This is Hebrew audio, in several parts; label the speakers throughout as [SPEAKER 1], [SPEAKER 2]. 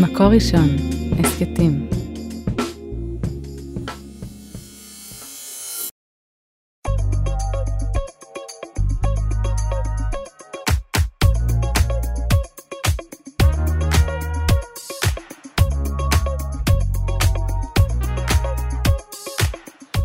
[SPEAKER 1] מקור ראשון, הסכתים.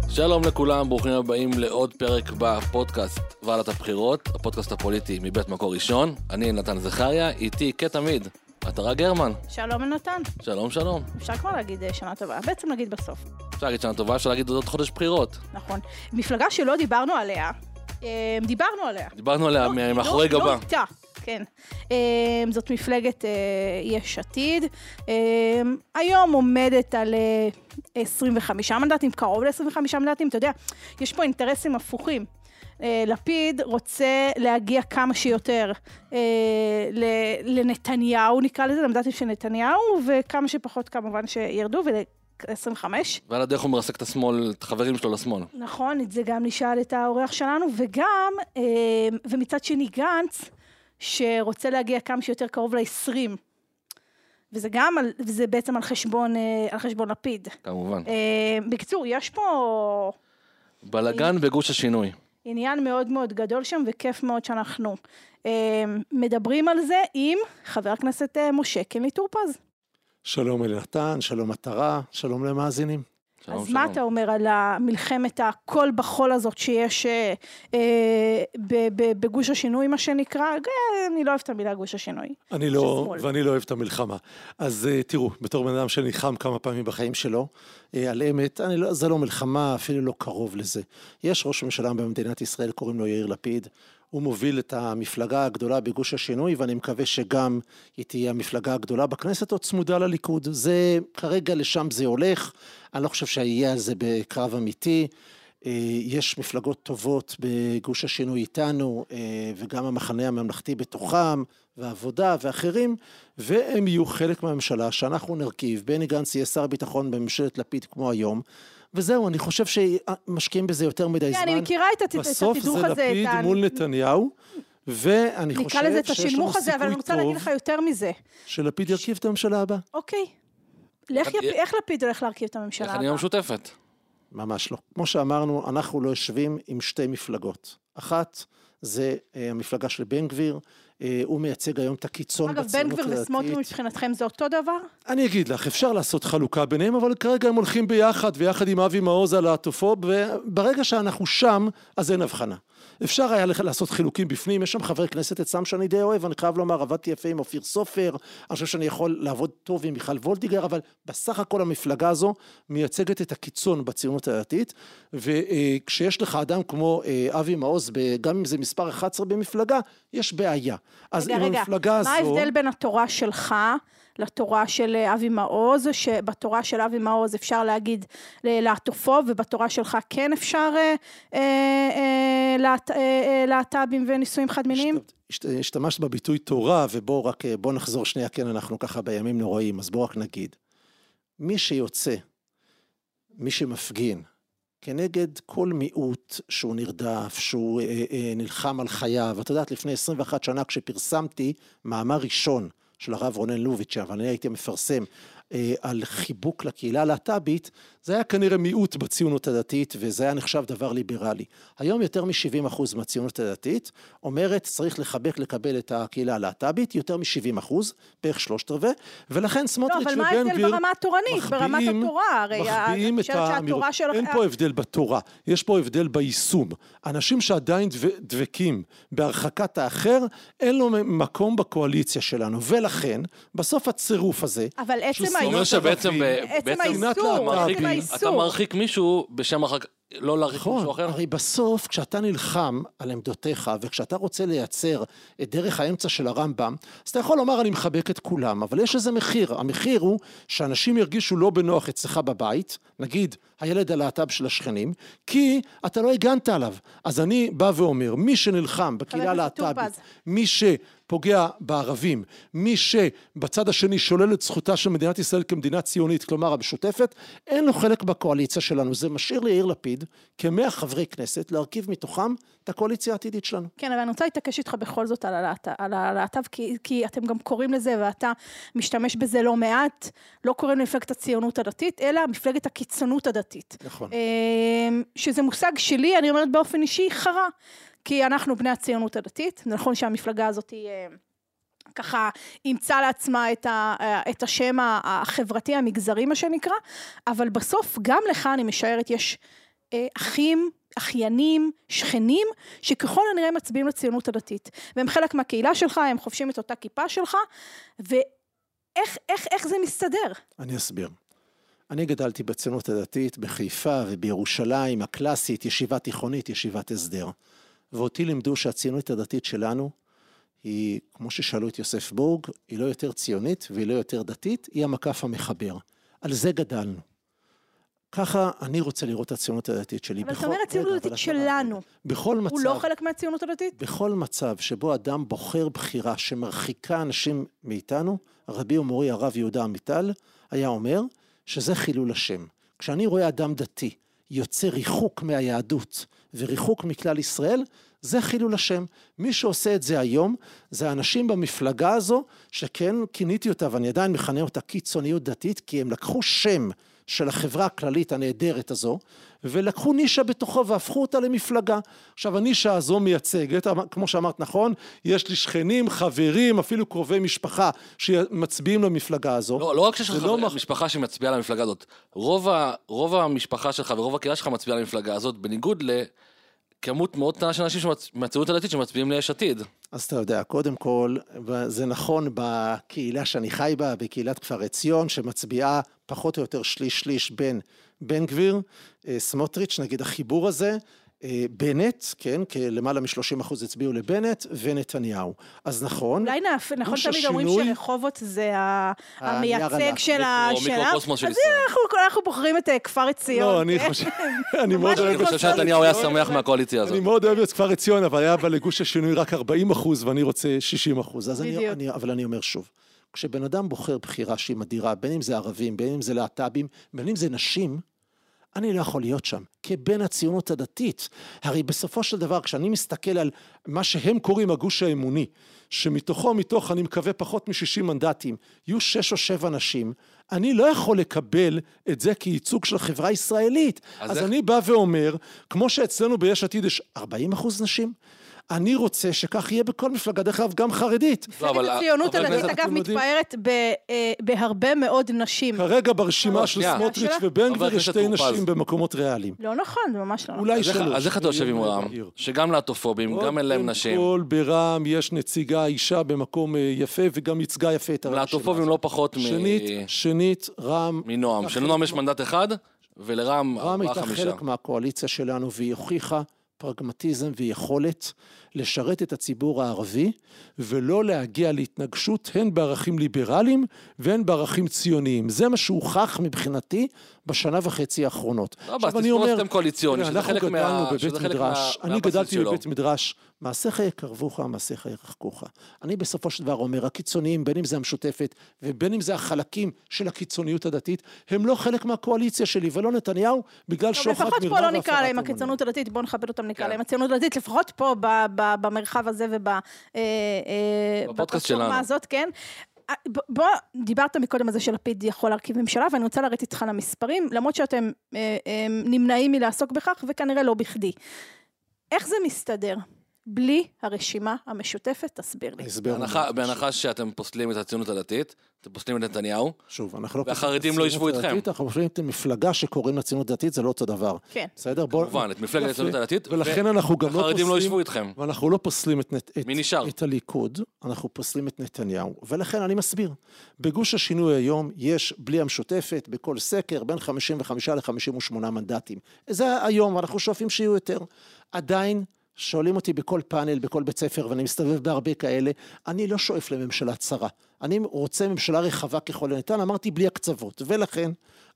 [SPEAKER 2] שלום לכולם, ברוכים הבאים לעוד פרק בפודקאסט ועלת הבחירות, הפודקאסט הפוליטי מבית מקור ראשון. אני נתן זכריה, איתי כתמיד, עטרה גרמן.
[SPEAKER 3] שלום יונתן.
[SPEAKER 2] שלום שלום.
[SPEAKER 3] אפשר כבר להגיד אה, שנה טובה, בעצם נגיד בסוף.
[SPEAKER 2] אפשר להגיד שנה טובה, אפשר להגיד עוד חודש בחירות.
[SPEAKER 3] נכון. מפלגה שלא דיברנו עליה, אה, דיברנו עליה.
[SPEAKER 2] דיברנו עליה
[SPEAKER 3] לא-
[SPEAKER 2] מאחורי
[SPEAKER 3] לא- לא
[SPEAKER 2] גבה.
[SPEAKER 3] איתה, כן. אה, זאת מפלגת אה, יש עתיד. אה, היום עומדת על אה, 25 מנדטים, קרוב ל-25 מנדטים. אתה יודע, יש פה אינטרסים הפוכים. אה, לפיד רוצה להגיע כמה שיותר אה, לנתניהו, נקרא לזה, למנדטים של נתניהו, וכמה שפחות כמובן שירדו, ול-25.
[SPEAKER 2] ועל הדרך הוא מרסק את השמאל, את החברים שלו לשמאל.
[SPEAKER 3] נכון, את זה גם נשאל את האורח שלנו, וגם, אה, ומצד שני גנץ, שרוצה להגיע כמה שיותר קרוב ל-20. וזה גם, על, וזה בעצם על חשבון, על חשבון לפיד.
[SPEAKER 2] כמובן.
[SPEAKER 3] בקיצור, יש פה
[SPEAKER 2] בלאגן בגוש השינוי.
[SPEAKER 3] עניין מאוד מאוד גדול שם, וכיף מאוד שאנחנו אה, מדברים על זה עם חבר הכנסת אה, משה קינלי טור פז.
[SPEAKER 4] שלום אלנתן, שלום מטרה, שלום למאזינים.
[SPEAKER 2] שלום
[SPEAKER 3] אז מה אתה אומר על המלחמת הכל בחול הזאת שיש אה, אה, ב- ב- בגוש השינוי, מה שנקרא? אה, אני לא אוהבת את המילה גוש השינוי.
[SPEAKER 4] אני לא,
[SPEAKER 3] שמאל.
[SPEAKER 4] ואני לא אוהב את המלחמה. אז אה, תראו, בתור בן אדם שנלחם כמה פעמים בחיים שלו, אה, על אמת, אני לא, זה לא מלחמה, אפילו לא קרוב לזה. יש ראש ממשלה במדינת ישראל, קוראים לו יאיר לפיד. הוא מוביל את המפלגה הגדולה בגוש השינוי, ואני מקווה שגם היא תהיה המפלגה הגדולה בכנסת, או צמודה לליכוד. זה, כרגע לשם זה הולך. אני לא חושב שיהיה על זה בקרב אמיתי. אה, יש מפלגות טובות בגוש השינוי איתנו, אה, וגם המחנה הממלכתי בתוכם, והעבודה ואחרים, והם יהיו חלק מהממשלה שאנחנו נרכיב. בני גנץ יהיה שר ביטחון בממשלת לפיד כמו היום. וזהו, אני חושב שמשקיעים בזה יותר מדי
[SPEAKER 3] כן,
[SPEAKER 4] זמן.
[SPEAKER 3] אני מכירה את הת- את
[SPEAKER 4] בסוף
[SPEAKER 3] התדרוך
[SPEAKER 4] זה
[SPEAKER 3] הזה, את
[SPEAKER 4] לפיד מול נתניהו, ואני חושב
[SPEAKER 3] נקרא לזה את
[SPEAKER 4] שיש לנו
[SPEAKER 3] השנמוך הזה, אבל אני רוצה
[SPEAKER 4] סיכוי
[SPEAKER 3] להגיד
[SPEAKER 4] טוב
[SPEAKER 3] לך יותר מזה.
[SPEAKER 4] שלפיד ירכיב את הממשלה הבאה.
[SPEAKER 3] אוקיי. לך
[SPEAKER 2] איך-
[SPEAKER 3] יפ- איך לפיד הולך להרכיב את הממשלה
[SPEAKER 2] איך אני
[SPEAKER 3] הבאה?
[SPEAKER 2] המשותפת?
[SPEAKER 4] ממש לא. כמו שאמרנו, אנחנו לא יושבים עם שתי מפלגות. אחת, זה אה, המפלגה של בן גביר, הוא מייצג היום את הקיצון
[SPEAKER 3] אגב, בן
[SPEAKER 4] בציונות
[SPEAKER 3] גביר
[SPEAKER 4] הדתית.
[SPEAKER 3] וסמוטריץ' מבחינתכם זה אותו דבר?
[SPEAKER 4] אני אגיד לך, אפשר לעשות חלוקה ביניהם, אבל כרגע הם הולכים ביחד, ויחד עם אבי מעוז על הטופוב, וברגע שאנחנו שם, אז אין הבחנה. אפשר היה לעשות חילוקים בפנים, יש שם חבר כנסת אצלם שאני די אוהב, אני חייב לומר, עבדתי יפה עם אופיר סופר, אני חושב שאני יכול לעבוד טוב עם מיכל וולדיגר, אבל בסך הכל המפלגה הזו מייצגת את הקיצון בציונות הדתית, וכשיש לך אדם כמו אה, אבי מעוז, גם אם זה מספר 11 במפלגה, יש בעיה. אז
[SPEAKER 3] רגע,
[SPEAKER 4] עם
[SPEAKER 3] רגע,
[SPEAKER 4] המפלגה הזו...
[SPEAKER 3] מה ההבדל בין התורה שלך לתורה של אה, אבי מעוז, שבתורה של אבי מעוז אפשר להגיד ל- להטופוב, ובתורה שלך כן אפשר אה, אה, אה, להט- אה, אה, להט"בים ונישואים חד מיניים?
[SPEAKER 4] השת- השת- השתמשת בביטוי תורה, ובואו רק, אה, בואו נחזור שנייה, כן, אנחנו ככה בימים נוראים, אז בואו רק נגיד. מי שיוצא, מי שמפגין, כנגד כל מיעוט שהוא נרדף, שהוא אה, אה, נלחם על חייו. את יודעת, לפני 21 שנה כשפרסמתי מאמר ראשון של הרב רונן לוביץ', אבל אני הייתי מפרסם על חיבוק לקהילה הלהט"בית, זה היה כנראה מיעוט בציונות הדתית, וזה היה נחשב דבר ליברלי. היום יותר מ-70% מהציונות הדתית אומרת צריך לחבק לקבל את הקהילה הלהט"בית, יותר מ-70%, בערך שלושת רבעי, ולכן
[SPEAKER 3] לא,
[SPEAKER 4] סמוטריץ'
[SPEAKER 3] אבל מה
[SPEAKER 4] ובן
[SPEAKER 3] ההבדל
[SPEAKER 4] גביר
[SPEAKER 3] ברמה התורנית, ברמת
[SPEAKER 4] מחביאים-
[SPEAKER 3] התורה? הרי
[SPEAKER 4] מחביאים את האמירות.
[SPEAKER 3] שהתורה של...
[SPEAKER 4] אין פה הבדל בתורה, יש פה הבדל ביישום. אנשים שעדיין דב- דבקים בהרחקת האחר, אין לו מקום בקואליציה שלנו, ולכן, בסוף הצירוף הזה,
[SPEAKER 3] אבל עצם
[SPEAKER 4] של
[SPEAKER 2] זה אומר
[SPEAKER 3] האיסור,
[SPEAKER 2] שבעצם, בעצם
[SPEAKER 3] האיסור,
[SPEAKER 2] אתה
[SPEAKER 3] האיסור.
[SPEAKER 2] מרחיק מישהו בשם אחר כך, לא להרחיק מישהו
[SPEAKER 4] נכון,
[SPEAKER 2] אחר?
[SPEAKER 4] הרי בסוף כשאתה נלחם על עמדותיך וכשאתה רוצה לייצר את דרך האמצע של הרמב"ם, אז אתה יכול לומר אני מחבק את כולם, אבל יש איזה מחיר, המחיר הוא שאנשים ירגישו לא בנוח אצלך בבית, נגיד הילד הלהט"ב של השכנים, כי אתה לא הגנת עליו. אז אני בא ואומר, מי שנלחם בקהילה הלהט"בית. מי ש... פוגע בערבים, מי שבצד השני שולל את זכותה של מדינת ישראל כמדינה ציונית, כלומר המשותפת, אין לו חלק בקואליציה שלנו. זה משאיר ליאיר לפיד כמאה חברי כנסת להרכיב מתוכם את הקואליציה העתידית שלנו.
[SPEAKER 3] כן, אבל אני רוצה להתעקש איתך בכל זאת על הלהט"ב, על הלהט"ב כי, כי אתם גם קוראים לזה ואתה משתמש בזה לא מעט, לא קוראים למפלגת הציונות הדתית, אלא מפלגת הקיצונות הדתית.
[SPEAKER 4] נכון.
[SPEAKER 3] אמ, שזה מושג שלי, אני אומרת באופן אישי, חרא. כי אנחנו בני הציונות הדתית, נכון שהמפלגה הזאת היא... אה, ככה אימצה לעצמה את, ה, אה, את השם החברתי המגזרי מה שנקרא, אבל בסוף גם לך אני משערת יש אה, אחים, אחיינים, שכנים, שככל הנראה מצביעים לציונות הדתית. והם חלק מהקהילה שלך, הם חובשים את אותה כיפה שלך, ואיך איך, איך זה מסתדר?
[SPEAKER 4] אני אסביר. אני גדלתי בציונות הדתית בחיפה ובירושלים הקלאסית, ישיבה תיכונית, ישיבת הסדר. ואותי לימדו שהציונות הדתית שלנו היא, כמו ששאלו את יוסף בורג, היא לא יותר ציונית והיא לא יותר דתית, היא המקף המחבר. על זה גדלנו. ככה אני רוצה לראות את הציונות הדתית שלי.
[SPEAKER 3] אבל אתה אומר הציונות הדתית שלנו.
[SPEAKER 4] בכל מצב.
[SPEAKER 3] הוא לא חלק מהציונות הדתית?
[SPEAKER 4] בכל מצב שבו אדם בוחר בחירה שמרחיקה אנשים מאיתנו, רבי ומורי הרב יהודה עמיטל היה אומר שזה חילול השם. כשאני רואה אדם דתי יוצא ריחוק מהיהדות וריחוק מכלל ישראל, זה חילול השם. מי שעושה את זה היום, זה האנשים במפלגה הזו, שכן כיניתי אותה, ואני עדיין מכנה אותה קיצוניות דתית, כי הם לקחו שם של החברה הכללית הנהדרת הזו, ולקחו נישה בתוכו והפכו אותה למפלגה. עכשיו הנישה הזו מייצגת, כמו שאמרת נכון, יש לי שכנים, חברים, אפילו קרובי משפחה שמצביעים למפלגה הזו.
[SPEAKER 2] לא, לא רק שיש לך לא מח... משפחה שמצביעה למפלגה הזאת, רוב, ה, רוב המשפחה שלך ורוב הקהילה שלך מצביעה למפלגה הזאת, בניגוד ל... כמות מאוד קטנה של אנשים מהציונות הדתית שמצביעים ליש עתיד.
[SPEAKER 4] אז אתה יודע, קודם כל, זה נכון בקהילה שאני חי בה, בקהילת כפר עציון, שמצביעה פחות או יותר שליש שליש בין בן גביר, אה, סמוטריץ', נגיד החיבור הזה, בנט, כן, למעלה מ-30 אחוז הצביעו לבנט, ונתניהו. אז נכון,
[SPEAKER 3] אולי נעף, נכון תמיד אומרים שרחובות זה המייצג של ה...
[SPEAKER 2] מיקרוקוסמוס של
[SPEAKER 3] ישראל. אז אנחנו בוחרים את אה, כפר עציון.
[SPEAKER 4] לא, אני
[SPEAKER 3] כן?
[SPEAKER 4] חושב, אני מאוד אוהב...
[SPEAKER 2] אני חושב שנתניהו היה שמח מהקואליציה הזאת.
[SPEAKER 4] אני מאוד אוהב את כפר עציון, אבל היה בלגוש השינוי רק 40 אחוז, ואני רוצה 60 אחוז. אבל אני אומר שוב, כשבן אדם בוחר בחירה שהיא מדירה, בין אם זה ערבים, בין אם זה להט"בים, בין אם זה נשים, אני לא יכול להיות שם, כבן הציונות הדתית. הרי בסופו של דבר, כשאני מסתכל על מה שהם קוראים הגוש האמוני, שמתוכו, מתוך, אני מקווה, פחות מ-60 מנדטים, יהיו שש או שבע נשים, אני לא יכול לקבל את זה כייצוג של החברה הישראלית. אז, אז איך... אני בא ואומר, כמו שאצלנו ביש עתיד יש 40 אחוז נשים, אני רוצה שכך יהיה בכל מפלגה, דרך אגב, גם חרדית.
[SPEAKER 3] מפלגת לא, הציונות הדתית, אגב, מתפארת אה, בהרבה מאוד נשים.
[SPEAKER 4] כרגע ברשימה של סמוטריץ' ובן גביר יש שתי נשים במקומות ריאליים.
[SPEAKER 3] לא נכון, זה ממש לא נכון.
[SPEAKER 4] אולי שלוש.
[SPEAKER 2] אז איך אתה יושב עם רע"מ? שגם להטופובים, גם אין להם נשים.
[SPEAKER 4] קודם כל ברע"מ יש נציגה אישה במקום אה, יפה, וגם ייצגה יפה את הרשימה.
[SPEAKER 2] להטופובים לא פחות מ...
[SPEAKER 4] שנית, שנית, רע"מ...
[SPEAKER 2] מנועם. שלנועם יש מנדט אחד, ולרע"מ ארבעה חמישה.
[SPEAKER 4] רע"מ הייתה חלק מהקואליציה שלנו, והיא הוכיחה פרגמטיזם ויכולת לשרת את הציבור הערבי ולא להגיע להתנגשות הן בערכים ליברליים והן בערכים ציוניים. זה מה שהוכח מבחינתי בשנה וחצי האחרונות.
[SPEAKER 2] לא, עכשיו אני אומר, קואליציוני, שזה חלק מה...
[SPEAKER 4] שזה חלק מה... אני גדלתי בבית מדרש, מעשיך יקרבוך, מעשיך ירחקוך. אני בסופו של דבר אומר, הקיצוניים, בין אם זה המשותפת ובין אם זה החלקים של הקיצוניות הדתית, הם לא חלק מהקואליציה שלי, ולא נתניהו, בגלל שוחד, מרמה
[SPEAKER 3] והפרת לפחות פה לא נקרא להם הקיצונות הדתית, בואו נכבד אותם, נקרא כן. להם הציונות הדתית, לפחות פה במרחב הזה ובפלטפורמה אה, אה, הזאת, כן. אה, בוא, דיברת מקודם על זה שלפיד יכול להרכיב ממשלה, ואני רוצה לרדת איתך למספרים, למרות שאתם אה, אה, נמנעים מלעסוק בכך, וכנראה לא בכדי. איך זה מסתדר? בלי הרשימה המשותפת, תסביר לי.
[SPEAKER 2] בהנחה, בהנחה שאתם פוסלים את הציונות הדתית, אתם פוסלים את נתניהו,
[SPEAKER 4] שוב, אנחנו לא...
[SPEAKER 2] והחרדים לא ישבו איתכם.
[SPEAKER 4] אנחנו פוסלים את המפלגה שקוראים לציונות הדתית, זה לא אותו דבר.
[SPEAKER 3] כן.
[SPEAKER 4] בסדר?
[SPEAKER 2] בוא... כמובן, את מפלגת הציונות הדתית,
[SPEAKER 4] ולכן אנחנו גם לא פוסלים...
[SPEAKER 2] והחרדים לא ישבו איתכם.
[SPEAKER 4] ואנחנו לא פוסלים את, את,
[SPEAKER 2] מי נשאר?
[SPEAKER 4] את הליכוד, אנחנו פוסלים את נתניהו, ולכן אני מסביר. בגוש השינוי היום יש, בלי המשותפת, בכל סקר, בין 55 ל-58 מנדטים. זה היום, ואנחנו שואפים שיהיו יותר. עדיין... שואלים אותי בכל פאנל, בכל בית ספר, ואני מסתובב בהרבה כאלה, אני לא שואף לממשלה צרה. אני רוצה ממשלה רחבה ככל הניתן, אמרתי בלי הקצוות. ולכן,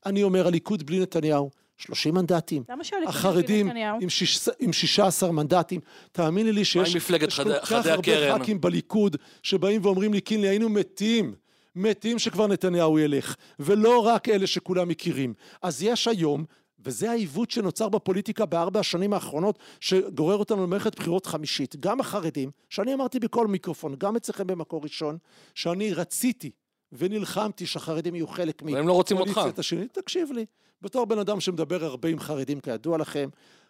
[SPEAKER 4] אני אומר, הליכוד בלי נתניהו, 30 מנדטים.
[SPEAKER 3] למה שהליכוד
[SPEAKER 4] החרדים? עם, שיש, עם 16 מנדטים. תאמיני לי שיש
[SPEAKER 2] עם מפלגת
[SPEAKER 4] יש
[SPEAKER 2] חדי-
[SPEAKER 4] כל כך הרבה? ח"כים בליכוד שבאים ואומרים לי, קינלי, היינו מתים. מתים שכבר נתניהו ילך, ולא רק אלה שכולם מכירים. אז יש היום, וזה העיוות שנוצר בפוליטיקה בארבע השנים האחרונות, שגורר אותנו למערכת בחירות חמישית. גם החרדים, שאני אמרתי בכל מיקרופון, גם אצלכם במקור ראשון, שאני רציתי ונלחמתי שהחרדים יהיו חלק
[SPEAKER 2] אבל הם לא רוצים אותך.
[SPEAKER 4] השני. תקשיב לי, בתור בן אדם שמדבר הרבה עם חרדים, כידוע לכם,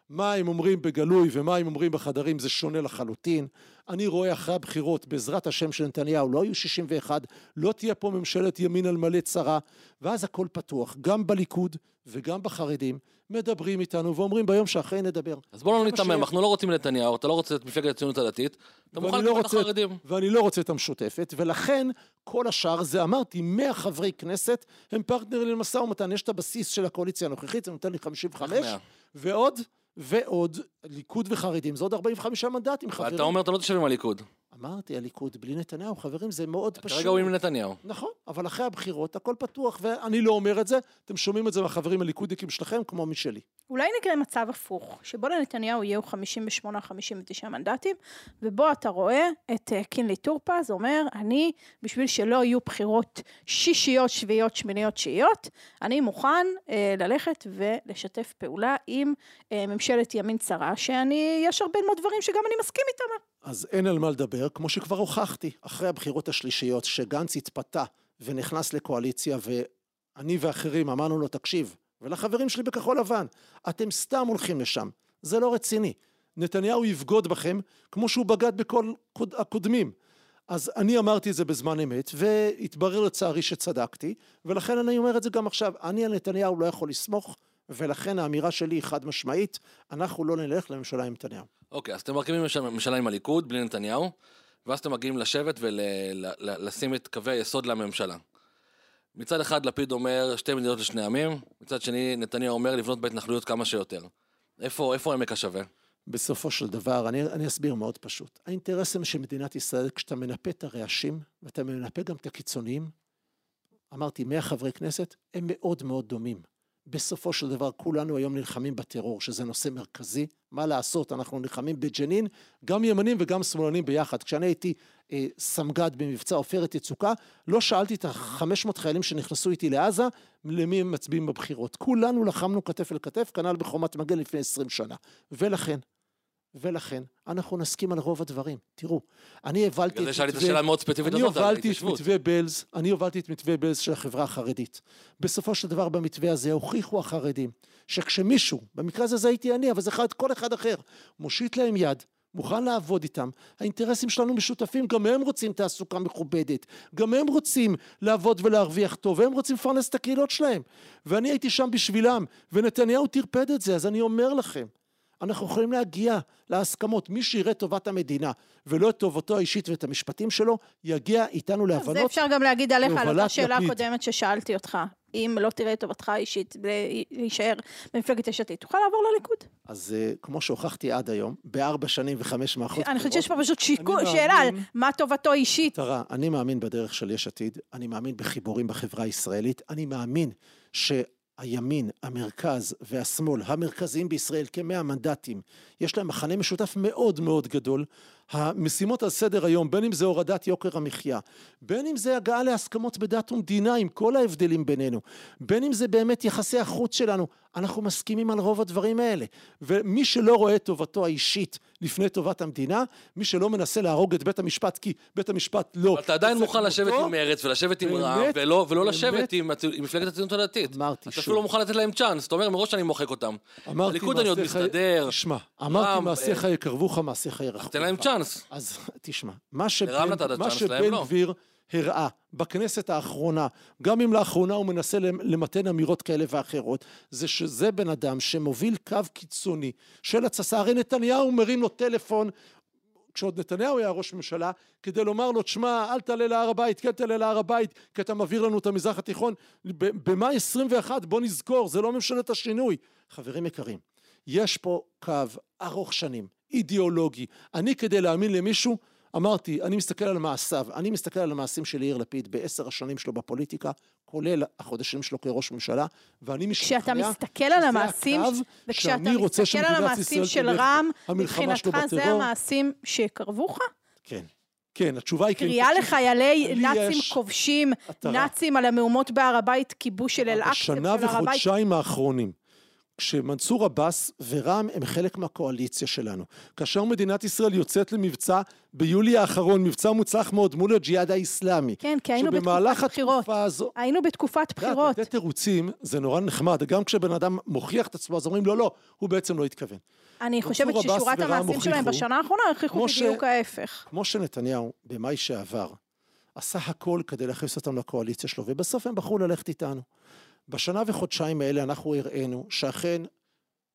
[SPEAKER 4] מה הם אומרים בגלוי ומה הם אומרים בחדרים זה שונה לחלוטין. אני רואה אחרי הבחירות, בעזרת השם של נתניהו, לא יהיו 61, לא תהיה פה ממשלת ימין על מלא צרה, ואז הכל פתוח, גם בליכוד וגם בחרדים, מדברים איתנו ואומרים ביום שאחרי נדבר.
[SPEAKER 2] אז בוא לא ניתמם,
[SPEAKER 4] שיש.
[SPEAKER 2] אנחנו לא רוצים נתניהו, אתה לא רוצה את מפלגת הציונות הדתית, אתה מוכן
[SPEAKER 4] לא
[SPEAKER 2] לקבל את החרדים.
[SPEAKER 4] ואני לא רוצה את המשותפת, ולכן כל השאר זה אמרתי, 100 חברי כנסת הם פרטנרים למשא ומתן, יש את הבסיס של הקואליציה הנוכחית, זה נותן לי 55,
[SPEAKER 2] 100.
[SPEAKER 4] ועוד, ועוד, ליכוד וחרדים, זה עוד 45 מנדטים, חברים.
[SPEAKER 2] ואתה אומר, אתה לא תשב עם הליכוד.
[SPEAKER 4] אמרתי, הליכוד בלי נתניהו, חברים, זה מאוד פשוט.
[SPEAKER 2] כרגע הוא עם נתניהו.
[SPEAKER 4] נכון, אבל אחרי הבחירות הכל פתוח, ואני לא אומר את זה, אתם שומעים את זה מהחברים הליכודניקים שלכם, כמו משלי.
[SPEAKER 3] אולי נקרה מצב הפוך, שבו לנתניהו יהיו 58 59 מנדטים, ובו אתה רואה את אה, קינלי טור פז אומר, אני, בשביל שלא יהיו בחירות שישיות, שביעיות, שמיניות, תשיעיות, אני מוכן אה, ללכת ולשתף פעולה עם אה, ממשלת ימין צרה, שאני, יש הרבה מאוד דברים שגם אני מסכים איתם.
[SPEAKER 4] אז אין על מה לדבר, כמו שכבר הוכחתי, אחרי הבחירות השלישיות, שגנץ התפתה ונכנס לקואליציה, ואני ואחרים אמרנו לו, תקשיב, ולחברים שלי בכחול לבן, אתם סתם הולכים לשם, זה לא רציני. נתניהו יבגוד בכם כמו שהוא בגד בכל קוד- הקודמים. אז אני אמרתי את זה בזמן אמת, והתברר לצערי שצדקתי, ולכן אני אומר את זה גם עכשיו. אני על נתניהו לא יכול לסמוך, ולכן האמירה שלי היא חד משמעית, אנחנו לא נלך לממשלה עם נתניהו.
[SPEAKER 2] אוקיי, אז אתם מרכיבים ממשלה- עם הליכוד, בלי נתניהו, ואז אתם מגיעים לשבת ולשים את קווי היסוד לממשלה. מצד אחד לפיד אומר שתי מדינות לשני עמים, מצד שני נתניהו אומר לבנות בהתנחלויות כמה שיותר. איפה, איפה עמק השווה?
[SPEAKER 4] בסופו של דבר, אני, אני אסביר מאוד פשוט. האינטרסים של מדינת ישראל, כשאתה מנפה את הרעשים, ואתה מנפה גם את הקיצוניים, אמרתי, 100 חברי כנסת, הם מאוד מאוד דומים. בסופו של דבר, כולנו היום נלחמים בטרור, שזה נושא מרכזי. מה לעשות, אנחנו נלחמים בג'נין, גם ימנים וגם שמאלנים ביחד. כשאני הייתי אה, סמג"ד במבצע עופרת יצוקה, לא שאלתי את ה-500 חיילים שנכנסו איתי לעזה, למי הם מצביעים בבחירות. כולנו לחמנו כתף אל כתף, כנ"ל בחומת מגן לפני 20 שנה. ולכן, ולכן, אנחנו נסכים על רוב הדברים. תראו, אני הובלתי
[SPEAKER 2] את ספציפית
[SPEAKER 4] אני הובלתי את. מתווה בלז, אני הובלתי את מתווה בלז של החברה החרדית. בסופו של דבר במתווה הזה הוכיחו החרדים שכשמישהו, במקרה הזה זה הייתי אני, אבל זה אחד, כל אחד אחר, מושיט להם יד, מוכן לעבוד איתם, האינטרסים שלנו משותפים, גם הם רוצים תעסוקה מכובדת, גם הם רוצים לעבוד ולהרוויח טוב, והם רוצים לפרנס את הקהילות שלהם. ואני הייתי שם בשבילם, ונתניהו טרפד את זה, אז אני אומר לכם, אנחנו יכולים להגיע להסכמות. מי שיראה טובת המדינה ולא את טובתו האישית ואת המשפטים שלו, יגיע איתנו
[SPEAKER 3] זה
[SPEAKER 4] להבנות.
[SPEAKER 3] אפשר גם להגיד עליך, על אותה שאלה. הקודמת ששאלתי אותך. אם לא תראה את טובתך האישית להישאר במפלגת יש עתיד, תוכל לעבור לליכוד.
[SPEAKER 4] אז אה, כמו שהוכחתי עד היום, בארבע שנים וחמש מערכות
[SPEAKER 3] אני חושבת שיש פה פשוט שיקול,
[SPEAKER 4] אני
[SPEAKER 3] שאלה על
[SPEAKER 4] מאמין-
[SPEAKER 3] מה טובתו האישית.
[SPEAKER 4] תראה, אני מאמין בדרך של יש עתיד, אני מאמין בחיבורים בחברה הישראלית, אני מאמין שהימין, המרכז והשמאל, המרכזיים בישראל, כמאה מנדטים, יש להם מחנה משותף מאוד מאוד גדול. המשימות על סדר היום, בין אם זה הורדת יוקר המחיה, בין אם זה הגעה להסכמות בדת ומדינה עם כל ההבדלים בינינו, בין אם זה באמת יחסי החוץ שלנו, אנחנו מסכימים על רוב הדברים האלה. ומי שלא רואה את טובתו האישית לפני טובת המדינה, מי שלא מנסה להרוג את בית המשפט כי בית המשפט לא...
[SPEAKER 2] אבל אתה עדיין מוכן לשבת עם מרצ ולשבת עם רע"מ, ולא ולא
[SPEAKER 4] באמת.
[SPEAKER 2] לשבת עם עם מפלגת הציונות הדתית.
[SPEAKER 4] אמרתי
[SPEAKER 2] אתה
[SPEAKER 4] שוב.
[SPEAKER 2] אפילו לא מוכן לתת להם צ'אנס, אתה אומר מראש אני מוחק אותם.
[SPEAKER 4] אמרתי
[SPEAKER 2] הליכוד אני עוד מסתדר.
[SPEAKER 4] אמרתי
[SPEAKER 2] רע"מ,
[SPEAKER 4] מעשיך
[SPEAKER 2] אה,
[SPEAKER 4] יקרבוך, מעשיך ירחקוך.
[SPEAKER 2] תן להם צ'אנס.
[SPEAKER 4] אז תשמע, מה
[SPEAKER 2] לרע"מ נתת
[SPEAKER 4] שבן, שבן
[SPEAKER 2] לא.
[SPEAKER 4] גביר הראה בכנסת האחרונה, גם אם לאחרונה הוא מנסה למ- למתן אמירות כאלה ואחרות, זה שזה בן אדם שמוביל קו קיצוני של התססה. הרי נתניהו מרים לו טלפון, כשעוד נתניהו היה ראש ממשלה, כדי לומר לו, תשמע, אל תעלה להר הבית, כן תעלה להר הבית, כי אתה מבעיר לנו את המזרח התיכון. במאי 21, בוא נזכור, זה לא ממשלת השינוי. חברים יקרים, יש פה קו ארוך שנים, אידיאולוגי. אני כדי להאמין למישהו, אמרתי, אני מסתכל על מעשיו, אני מסתכל על המעשים של יאיר לפיד בעשר השנים שלו בפוליטיקה, כולל החודשים שלו כראש ממשלה, ואני משתכנע
[SPEAKER 3] כשאתה מסתכל על
[SPEAKER 4] שזה
[SPEAKER 3] המעשים,
[SPEAKER 4] הקו
[SPEAKER 3] וכשאתה
[SPEAKER 4] שאני רוצה
[SPEAKER 3] מסתכל על
[SPEAKER 4] שמדינת
[SPEAKER 3] המעשים
[SPEAKER 4] ישראל
[SPEAKER 3] של
[SPEAKER 4] תלך.
[SPEAKER 3] רע"מ,
[SPEAKER 4] המלחמה שלו
[SPEAKER 3] מבחינתך זה. המעשים שיקרבוך?
[SPEAKER 4] כן, כן, התשובה היא כן.
[SPEAKER 3] קריאה לחיילי
[SPEAKER 4] לי
[SPEAKER 3] נאצים כובשים. נאצים על המהומות בהר הבית, כיבוש של אל-אקצא של
[SPEAKER 4] בשנה
[SPEAKER 3] הר הבית.
[SPEAKER 4] וחודשיים האחרונים, כשמנסור עבאס ורע"מ הם חלק מהקואליציה שלנו, כאשר מדינת ישראל יוצאת למבצע ביולי האחרון, מבצע מוצלח מאוד מול הג'יהאד האיסלאמי,
[SPEAKER 3] כן, כי היינו בתקופת בחירות.
[SPEAKER 4] הזו,
[SPEAKER 3] היינו בתקופת בחירות.
[SPEAKER 4] לתת תירוצים זה נורא נחמד, גם כשבן אדם מוכיח את עצמו, אז אומרים לו, לא, הוא בעצם לא התכוון.
[SPEAKER 3] אני חושבת ששורת
[SPEAKER 4] ורע"מ
[SPEAKER 3] המעשים שלהם בשנה האחרונה הוכיחו
[SPEAKER 4] כמו ש-
[SPEAKER 3] בדיוק ההפך.
[SPEAKER 4] כמו שנתניהו, במאי שעבר, עשה הכל כדי להכניס אותם לקואליציה שלו, ובסוף הם בחרו ללכת איתנו. בשנה וחודשיים האלה אנחנו הראינו שאכן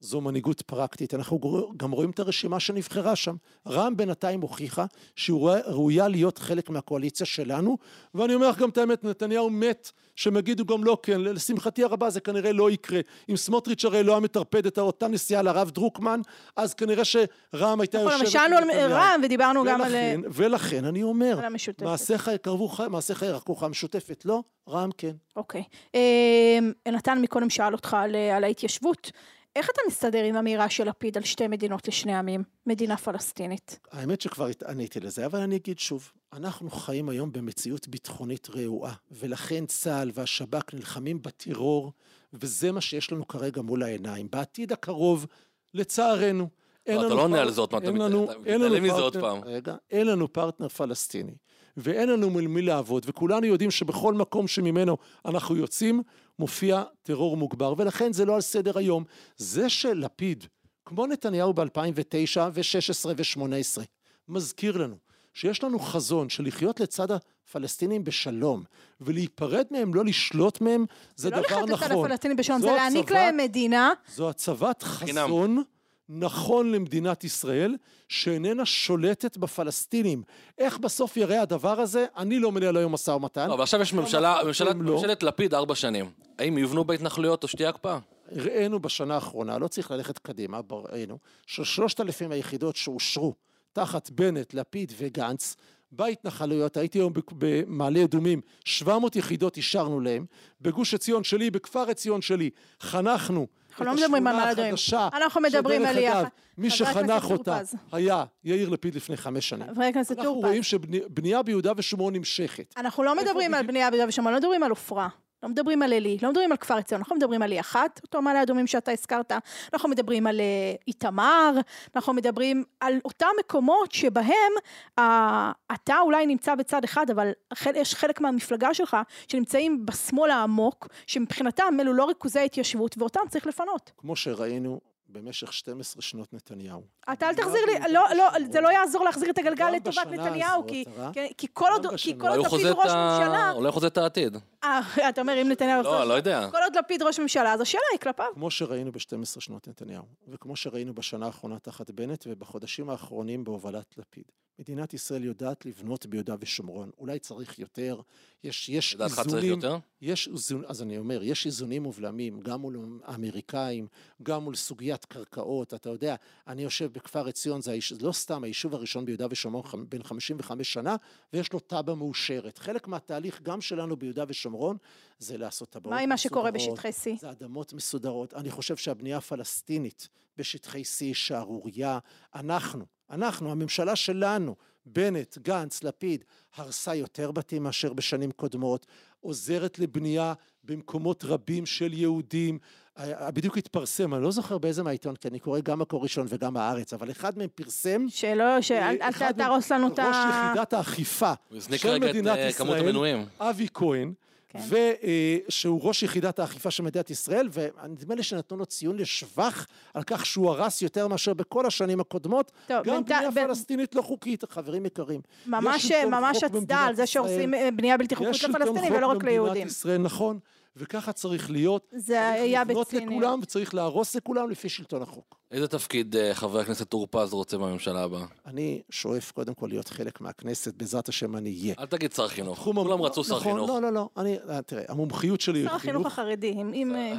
[SPEAKER 4] זו מנהיגות פרקטית. אנחנו גם רואים את הרשימה שנבחרה שם. רע"מ בינתיים הוכיחה שהיא ראויה להיות חלק מהקואליציה שלנו, ואני אומר לך גם את האמת, נתניהו מת, שהם יגידו גם לא כן, לשמחתי הרבה זה כנראה לא יקרה. אם סמוטריץ' הרי לא היה מטרפד את אותה נסיעה לרב דרוקמן, אז כנראה שרע"מ הייתה
[SPEAKER 3] נכון,
[SPEAKER 4] יושבת
[SPEAKER 3] אבל שאלנו על. רע"מ ודיברנו גם על...
[SPEAKER 4] ולכן, ולכן אני אומר. מעשיך יקרבו חי, מעשיך ירקו לך המשותפת, לא, רע"מ כן.
[SPEAKER 3] אוקיי. אה, נתן מקודם שאל אותך על, אה, על ההתיישבות. איך אתה מסתדר עם אמירה של לפיד על שתי מדינות לשני עמים, מדינה פלסטינית?
[SPEAKER 4] האמת שכבר עניתי לזה, אבל אני אגיד שוב, אנחנו חיים היום במציאות ביטחונית רעועה, ולכן צה"ל והשב"כ נלחמים בטרור, וזה מה שיש לנו כרגע מול העיניים. בעתיד הקרוב, לצערנו, אין
[SPEAKER 2] לא, אתה
[SPEAKER 4] לנו
[SPEAKER 2] לא עונה על זה עוד פעם, אתה אתה מתעלם מזה עוד
[SPEAKER 4] פרטנר-
[SPEAKER 2] פעם.
[SPEAKER 4] רגע, אין לנו פרטנר פלסטיני, ואין לנו מול מי לעבוד, וכולנו יודעים שבכל מקום שממנו אנחנו יוצאים, מופיע טרור מוגבר, ולכן זה לא על סדר היום. זה שלפיד, כמו נתניהו ב-2009 ו-16 ו-18, מזכיר לנו שיש לנו חזון של לחיות לצד הפלסטינים בשלום, ולהיפרד מהם, לא לשלוט מהם, זה
[SPEAKER 3] זה לא
[SPEAKER 4] דבר
[SPEAKER 3] לחטט על
[SPEAKER 4] נכון.
[SPEAKER 3] הפלסטינים בשלום, זה להעניק
[SPEAKER 4] הצבת-
[SPEAKER 3] להם מדינה.
[SPEAKER 4] זו הצבת
[SPEAKER 2] חינם.
[SPEAKER 4] חזון נכון למדינת ישראל, שאיננה שולטת בפלסטינים. איך בסוף יראה הדבר הזה? אני לא מנהל היום משא ומתן.
[SPEAKER 2] לא, אבל עכשיו יש ממשלה,
[SPEAKER 4] נכון,
[SPEAKER 2] ממשלת-
[SPEAKER 4] הם לא.
[SPEAKER 2] ממשלת לפיד ארבע שנים. האם יבנו בהתנחלויות או שתהיה הקפאה?
[SPEAKER 4] הראינו בשנה האחרונה, לא צריך ללכת קדימה, ראינו, ששלושת אלפים היחידות שאושרו תחת בנט, לפיד וגנץ, בהתנחלויות, הייתי היום במעלה אדומים, 700 יחידות אישרנו להם, בגוש עציון שלי, בכפר עציון שלי, חנכנו
[SPEAKER 3] אנחנו לא מדברים על מעלה אדומים.
[SPEAKER 4] החדשה,
[SPEAKER 3] אנחנו מדברים
[SPEAKER 4] שדרך
[SPEAKER 3] על יחד.
[SPEAKER 4] אגב, מי שחנך אותה. היה יאיר לפיד לפני חמש שנים.
[SPEAKER 3] חבר הכנסת
[SPEAKER 4] אנחנו
[SPEAKER 3] טור
[SPEAKER 4] רואים
[SPEAKER 3] פז.
[SPEAKER 4] שבנייה ביהודה ושומרון נמשכת.
[SPEAKER 3] אנחנו לא מדברים על? בנייה ביהודה ושומרון, לא מדברים על עופרה. לא מדברים על עלי, לא מדברים על כפר עציון, אנחנו מדברים על E1, אותו מעלה אדומים שאתה הזכרת, אנחנו מדברים על אה, איתמר, אנחנו מדברים על אותם מקומות שבהם אה, אתה אולי נמצא בצד אחד, אבל חל- יש חלק מהמפלגה שלך שנמצאים בשמאל העמוק, שמבחינתם אלו לא ריכוזי התיישבות, ואותם צריך לפנות.
[SPEAKER 4] כמו שראינו במשך 12 שנות נתניהו.
[SPEAKER 3] אתה אל תחזיר לי, לא, לא. זה לא יעזור להחזיר את הגלגל לטובת נתניהו,
[SPEAKER 4] הזאת,
[SPEAKER 3] כי? כי, כי כל עוד, כי. כל לפיד ראש ממשלה,
[SPEAKER 2] אולי הוא חוזה את העתיד.
[SPEAKER 3] אה, אתה אומר, אם נתניהו...
[SPEAKER 2] לא, לא יודע.
[SPEAKER 3] כל עוד לפיד ראש ממשלה, אז השאלה היא כלפיו.
[SPEAKER 4] כמו שראינו ב-12 שנות נתניהו, וכמו שראינו בשנה האחרונה תחת בנט, ובחודשים האחרונים בהובלת לפיד. מדינת ישראל יודעת לבנות ביהודה ושומרון, אולי צריך יותר, יש, יש
[SPEAKER 2] לדעתך צריך
[SPEAKER 4] איזונים,
[SPEAKER 2] יותר?
[SPEAKER 4] יש איזון, אז אני אומר, יש איזונים ובלמים, גם מול האמריקאים, גם מול סוגיית קרקעות, אתה יודע, אני יושב בכפר עציון, זה היש... לא סתם היישוב הראשון ביהודה ושומרון בן 55 שנה, ויש לו תב"ע מאושרת. חלק מהתהליך גם שלנו ביהודה ושומרון, זה לעשות טבעות
[SPEAKER 3] מה עם מה שקורה
[SPEAKER 4] מסודרות,
[SPEAKER 3] בשטחי C?
[SPEAKER 4] זה אדמות מסודרות. אני חושב שהבנייה הפלסטינית בשטחי C היא שערורייה. אנחנו, אנחנו, הממשלה שלנו, בנט, גנץ, לפיד, הרסה יותר בתים מאשר בשנים קודמות, עוזרת לבנייה במקומות רבים של יהודים. בדיוק התפרסם, אני לא זוכר באיזה מהעיתון, כי אני קורא גם מקור ראשון וגם הארץ, אבל אחד מהם פרסם
[SPEAKER 3] שלא, שאל
[SPEAKER 4] אה,
[SPEAKER 3] תהרוס לנו את ה...
[SPEAKER 4] ראש יחידת האכיפה של מדינת
[SPEAKER 2] אה,
[SPEAKER 4] ישראל. אבי כהן,
[SPEAKER 3] כן.
[SPEAKER 4] ושהוא ראש יחידת האכיפה של מדינת ישראל, ונדמה לי שנתנו לו ציון לשבח על כך שהוא הרס יותר מאשר בכל השנים הקודמות,
[SPEAKER 3] טוב,
[SPEAKER 4] גם
[SPEAKER 3] בינתי-
[SPEAKER 4] בנייה
[SPEAKER 3] ב-
[SPEAKER 4] פלסטינית לא חוקית, חברים יקרים.
[SPEAKER 3] ממש, ממש הצדעה על זה שהורסים. אה, בנייה בלתי חוקית לפלסטינים ולא רק ליהודים.
[SPEAKER 4] ישראל, נכון, וככה צריך להיות.
[SPEAKER 3] זה היה
[SPEAKER 4] צריך לבנות
[SPEAKER 3] בציניות.
[SPEAKER 4] לכולם וצריך להרוס לכולם לפי שלטון החוק.
[SPEAKER 2] איזה תפקיד אה, חבר הכנסת טור פז רוצה בממשלה הבאה?
[SPEAKER 4] אני שואף קודם כל להיות חלק מהכנסת, בעזרת השם אני אהיה.
[SPEAKER 2] אל תגיד שר חינוך. כולם רצו שר
[SPEAKER 4] נכון,
[SPEAKER 2] חינוך.
[SPEAKER 4] לא, לא, לא, אני, אה, תראה, המומחיות שלי היא
[SPEAKER 3] שר החינוך
[SPEAKER 4] חינוך,
[SPEAKER 3] החרדי, אם... אה,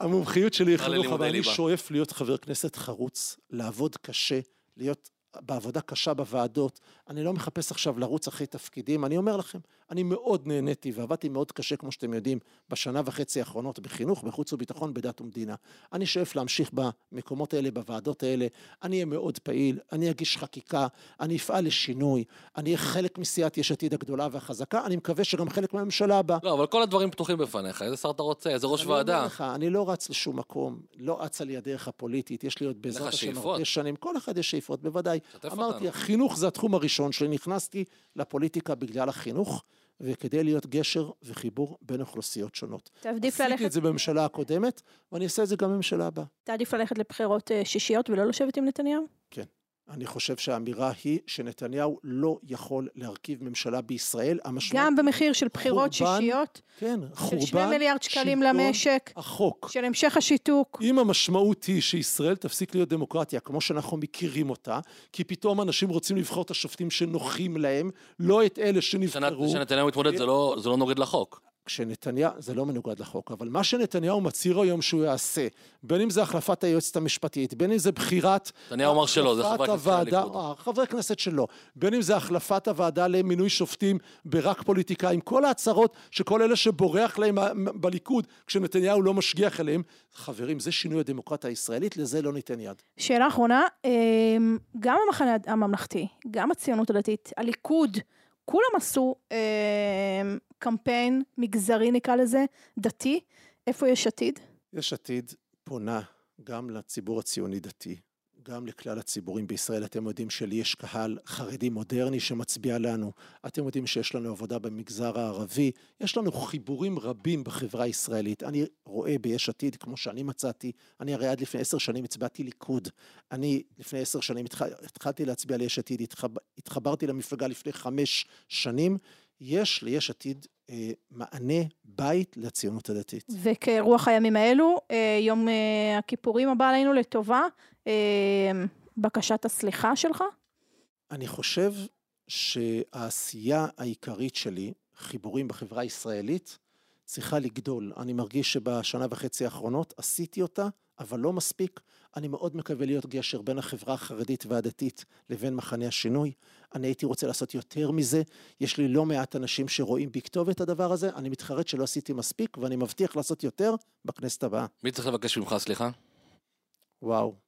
[SPEAKER 4] המומחיות שלי היא חינוך, אבל אני. שואף להיות חבר כנסת חרוץ, לעבוד קשה, להיות בעבודה קשה בוועדות, אני לא מחפש עכשיו לרוץ אחרי תפקידים, אני אומר לכם, אני מאוד נהניתי ועבדתי מאוד קשה, כמו שאתם יודעים, בשנה וחצי האחרונות בחינוך, בחוץ וביטחון, בדת ומדינה. אני שואף להמשיך במקומות האלה, בוועדות האלה, אני אהיה מאוד פעיל, אני אגיש חקיקה, אני אפעל לשינוי, אני אהיה חלק מסיעת יש עתיד הגדולה והחזקה, אני מקווה שגם חלק מהממשלה הבאה.
[SPEAKER 2] לא, אבל כל הדברים פתוחים בפניך, איזה שר אתה רוצה, איזה ראש
[SPEAKER 4] אני אומר
[SPEAKER 2] ועדה.
[SPEAKER 4] לך, אני לא רץ לשום מקום, לא אצה לי הדרך הפוליטית, יש לי עוד בעזרת השם? הרבה שנים, כל אחד יש שאיפות, בוודאי. אמרתי,
[SPEAKER 2] אותנו.
[SPEAKER 4] החינוך זה התחום הראשון שלי, נכנסתי לפוליטיקה בגלל החינוך, וכדי להיות גשר וחיבור בין אוכלוסיות שונות.
[SPEAKER 3] תעדיף
[SPEAKER 4] עשיתי
[SPEAKER 3] ללכת,
[SPEAKER 4] את זה בממשלה הקודמת, ואני אעשה את זה גם בממשלה הבאה.
[SPEAKER 3] תעדיף ללכת לבחירות אה, שישיות ולא לשבת עם נתניהו?
[SPEAKER 4] אני חושב שהאמירה היא שנתניהו לא יכול להרכיב ממשלה בישראל. המשמעות,
[SPEAKER 3] גם במחיר של בחירות
[SPEAKER 4] חורבן,
[SPEAKER 3] שישיות,
[SPEAKER 4] כן,
[SPEAKER 3] של
[SPEAKER 4] חורבן,
[SPEAKER 3] שני מיליארד שקלים למשק,
[SPEAKER 4] החוק.
[SPEAKER 3] של המשך השיתוק.
[SPEAKER 4] אם המשמעות היא שישראל תפסיק להיות דמוקרטיה כמו שאנחנו מכירים אותה, כי פתאום אנשים רוצים לבחור את השופטים שנוחים להם, לא את אלה שנבחרו.
[SPEAKER 2] כשנתניהו מתמודד זה לא- זה לא נוגד לחוק.
[SPEAKER 4] כשנתניהו, זה לא מנוגד לחוק, אבל מה שנתניהו מצהיר היום שהוא יעשה, בין אם זה החלפת היועצת המשפטית, בין אם זה בחירת...
[SPEAKER 2] נתניהו אמר שלא, זה חברי הכנסת של הליכוד.
[SPEAKER 4] אה, חברי כנסת שלו, בין אם זה החלפת הוועדה למינוי שופטים ברק פוליטיקאים, כל ההצהרות שכל אלה שבורח להם ה- בליכוד, כשנתניהו לא משגיח עליהם, חברים, זה שינוי הדמוקרטיה הישראלית, לזה לא ניתן יד.
[SPEAKER 3] שאלה אחרונה, אמ, גם המחנה הממלכתי, גם הציונות הדתית, הליכוד, כולם עשו אמ, קמפיין מגזרי נקרא לזה, דתי. איפה יש עתיד?
[SPEAKER 4] יש עתיד פונה גם לציבור הציוני דתי, גם לכלל הציבורים בישראל. אתם יודעים שלי יש קהל חרדי מודרני שמצביע לנו. אתם יודעים שיש לנו עבודה במגזר הערבי. יש לנו חיבורים רבים בחברה הישראלית. אני רואה ביש עתיד, כמו שאני מצאתי, אני הרי עד לפני עשר שנים הצבעתי ליכוד. אני לפני עשר שנים התח... התחלתי להצביע ליש עתיד, התחב... התחברתי למפלגה לפני חמש שנים. יש ליש עתיד אה, מענה, בית לציונות הדתית.
[SPEAKER 3] וכרוח הימים האלו, אה, יום אה, הכיפורים הבא עלינו לטובה, אה, בקשת הסליחה שלך?
[SPEAKER 4] אני חושב שהעשייה העיקרית שלי, חיבורים בחברה הישראלית, צריכה לגדול. אני מרגיש שבשנה וחצי האחרונות עשיתי אותה, אבל לא מספיק. אני מאוד מקווה להיות גשר בין החברה החרדית והדתית לבין מחנה השינוי. אני הייתי רוצה לעשות יותר מזה. יש לי לא מעט אנשים שרואים בי כתובת הדבר הזה. אני מתחרט שלא עשיתי מספיק, ואני מבטיח לעשות יותר בכנסת הבאה.
[SPEAKER 2] מי צריך לבקש ממך סליחה?
[SPEAKER 4] וואו.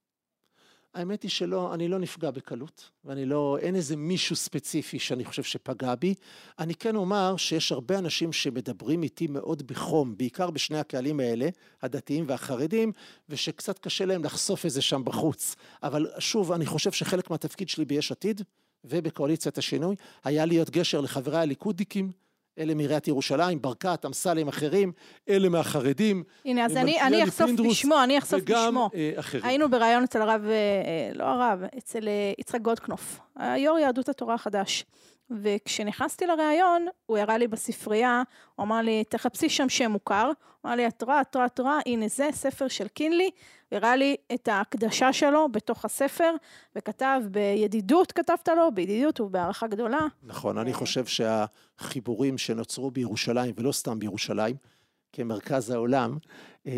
[SPEAKER 4] האמת היא שלא, אני לא נפגע בקלות, ואני לא, אין איזה מישהו ספציפי שאני חושב שפגע בי. אני כן אומר שיש הרבה אנשים שמדברים איתי מאוד בחום, בעיקר בשני הקהלים האלה, הדתיים והחרדים, ושקצת קשה להם לחשוף את זה שם בחוץ. אבל שוב, אני חושב שחלק מהתפקיד שלי ביש עתיד, ובקואליציית השינוי, היה להיות גשר לחבריי הליכודניקים, אלה מעיריית ירושלים, ברקת, אמסלם, אחרים, אלה מהחרדים.
[SPEAKER 3] הנה, אז אני, אני אחשוף בשמו, אני אחשוף בשמו.
[SPEAKER 4] אה, אחרים.
[SPEAKER 3] היינו בריאיון אצל הרב, אה, אה, לא הרב, אצל אה, יצחק גולדקנופ, היו"ר יהדות התורה החדש. וכשנכנסתי לריאיון, הוא הראה לי בספרייה, הוא אמר לי, תחפשי שם שם מוכר. הוא אמר לי, את רואה, את רואה, את רואה, הנה זה ספר של קינלי. הוא הראה לי את ההקדשה שלו בתוך הספר, וכתב בידידות, כתבת לו, בידידות ובהערכה גדולה.
[SPEAKER 4] נכון, אני חושב שהחיבורים שנוצרו בירושלים, ולא סתם בירושלים, כמרכז העולם,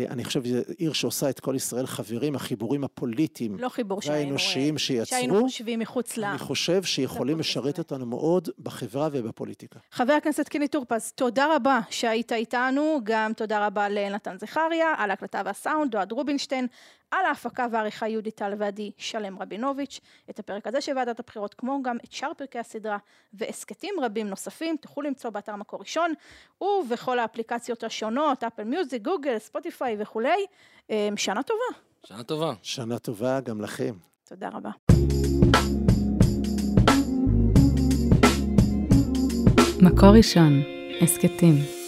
[SPEAKER 4] אני חושב שזו עיר שעושה את כל ישראל חברים, החיבורים הפוליטיים
[SPEAKER 3] לא חיבור שהיינו,
[SPEAKER 4] והאנושיים
[SPEAKER 3] אה,
[SPEAKER 4] שיצרו,
[SPEAKER 3] שהיינו חושבים מחוץ ל...
[SPEAKER 4] אני חושב שיכולים לשרת. אותנו מאוד בחברה ובפוליטיקה.
[SPEAKER 3] חבר הכנסת קינלי טור פז, תודה רבה שהיית איתנו, גם תודה רבה לנתן זכריה, על ההקלטה והסאונד, אוהד רובינשטיין, על ההפקה והעריכה יהודית טל ועדי שלם רבינוביץ'. את הפרק הזה של ועדת הבחירות, כמו גם את שאר פרקי הסדרה והסכתים רבים נוספים, תוכלו למצוא באתר מקור ראשון, ובכל האפליקציות השונות, אפל מיוזיק, גוגל, ספוטיפיי וכולי. אה, שנה טובה.
[SPEAKER 2] שנה טובה.
[SPEAKER 4] שנה טובה גם לכם.
[SPEAKER 3] תודה רבה.
[SPEAKER 1] מקור ראשון, הסכתים.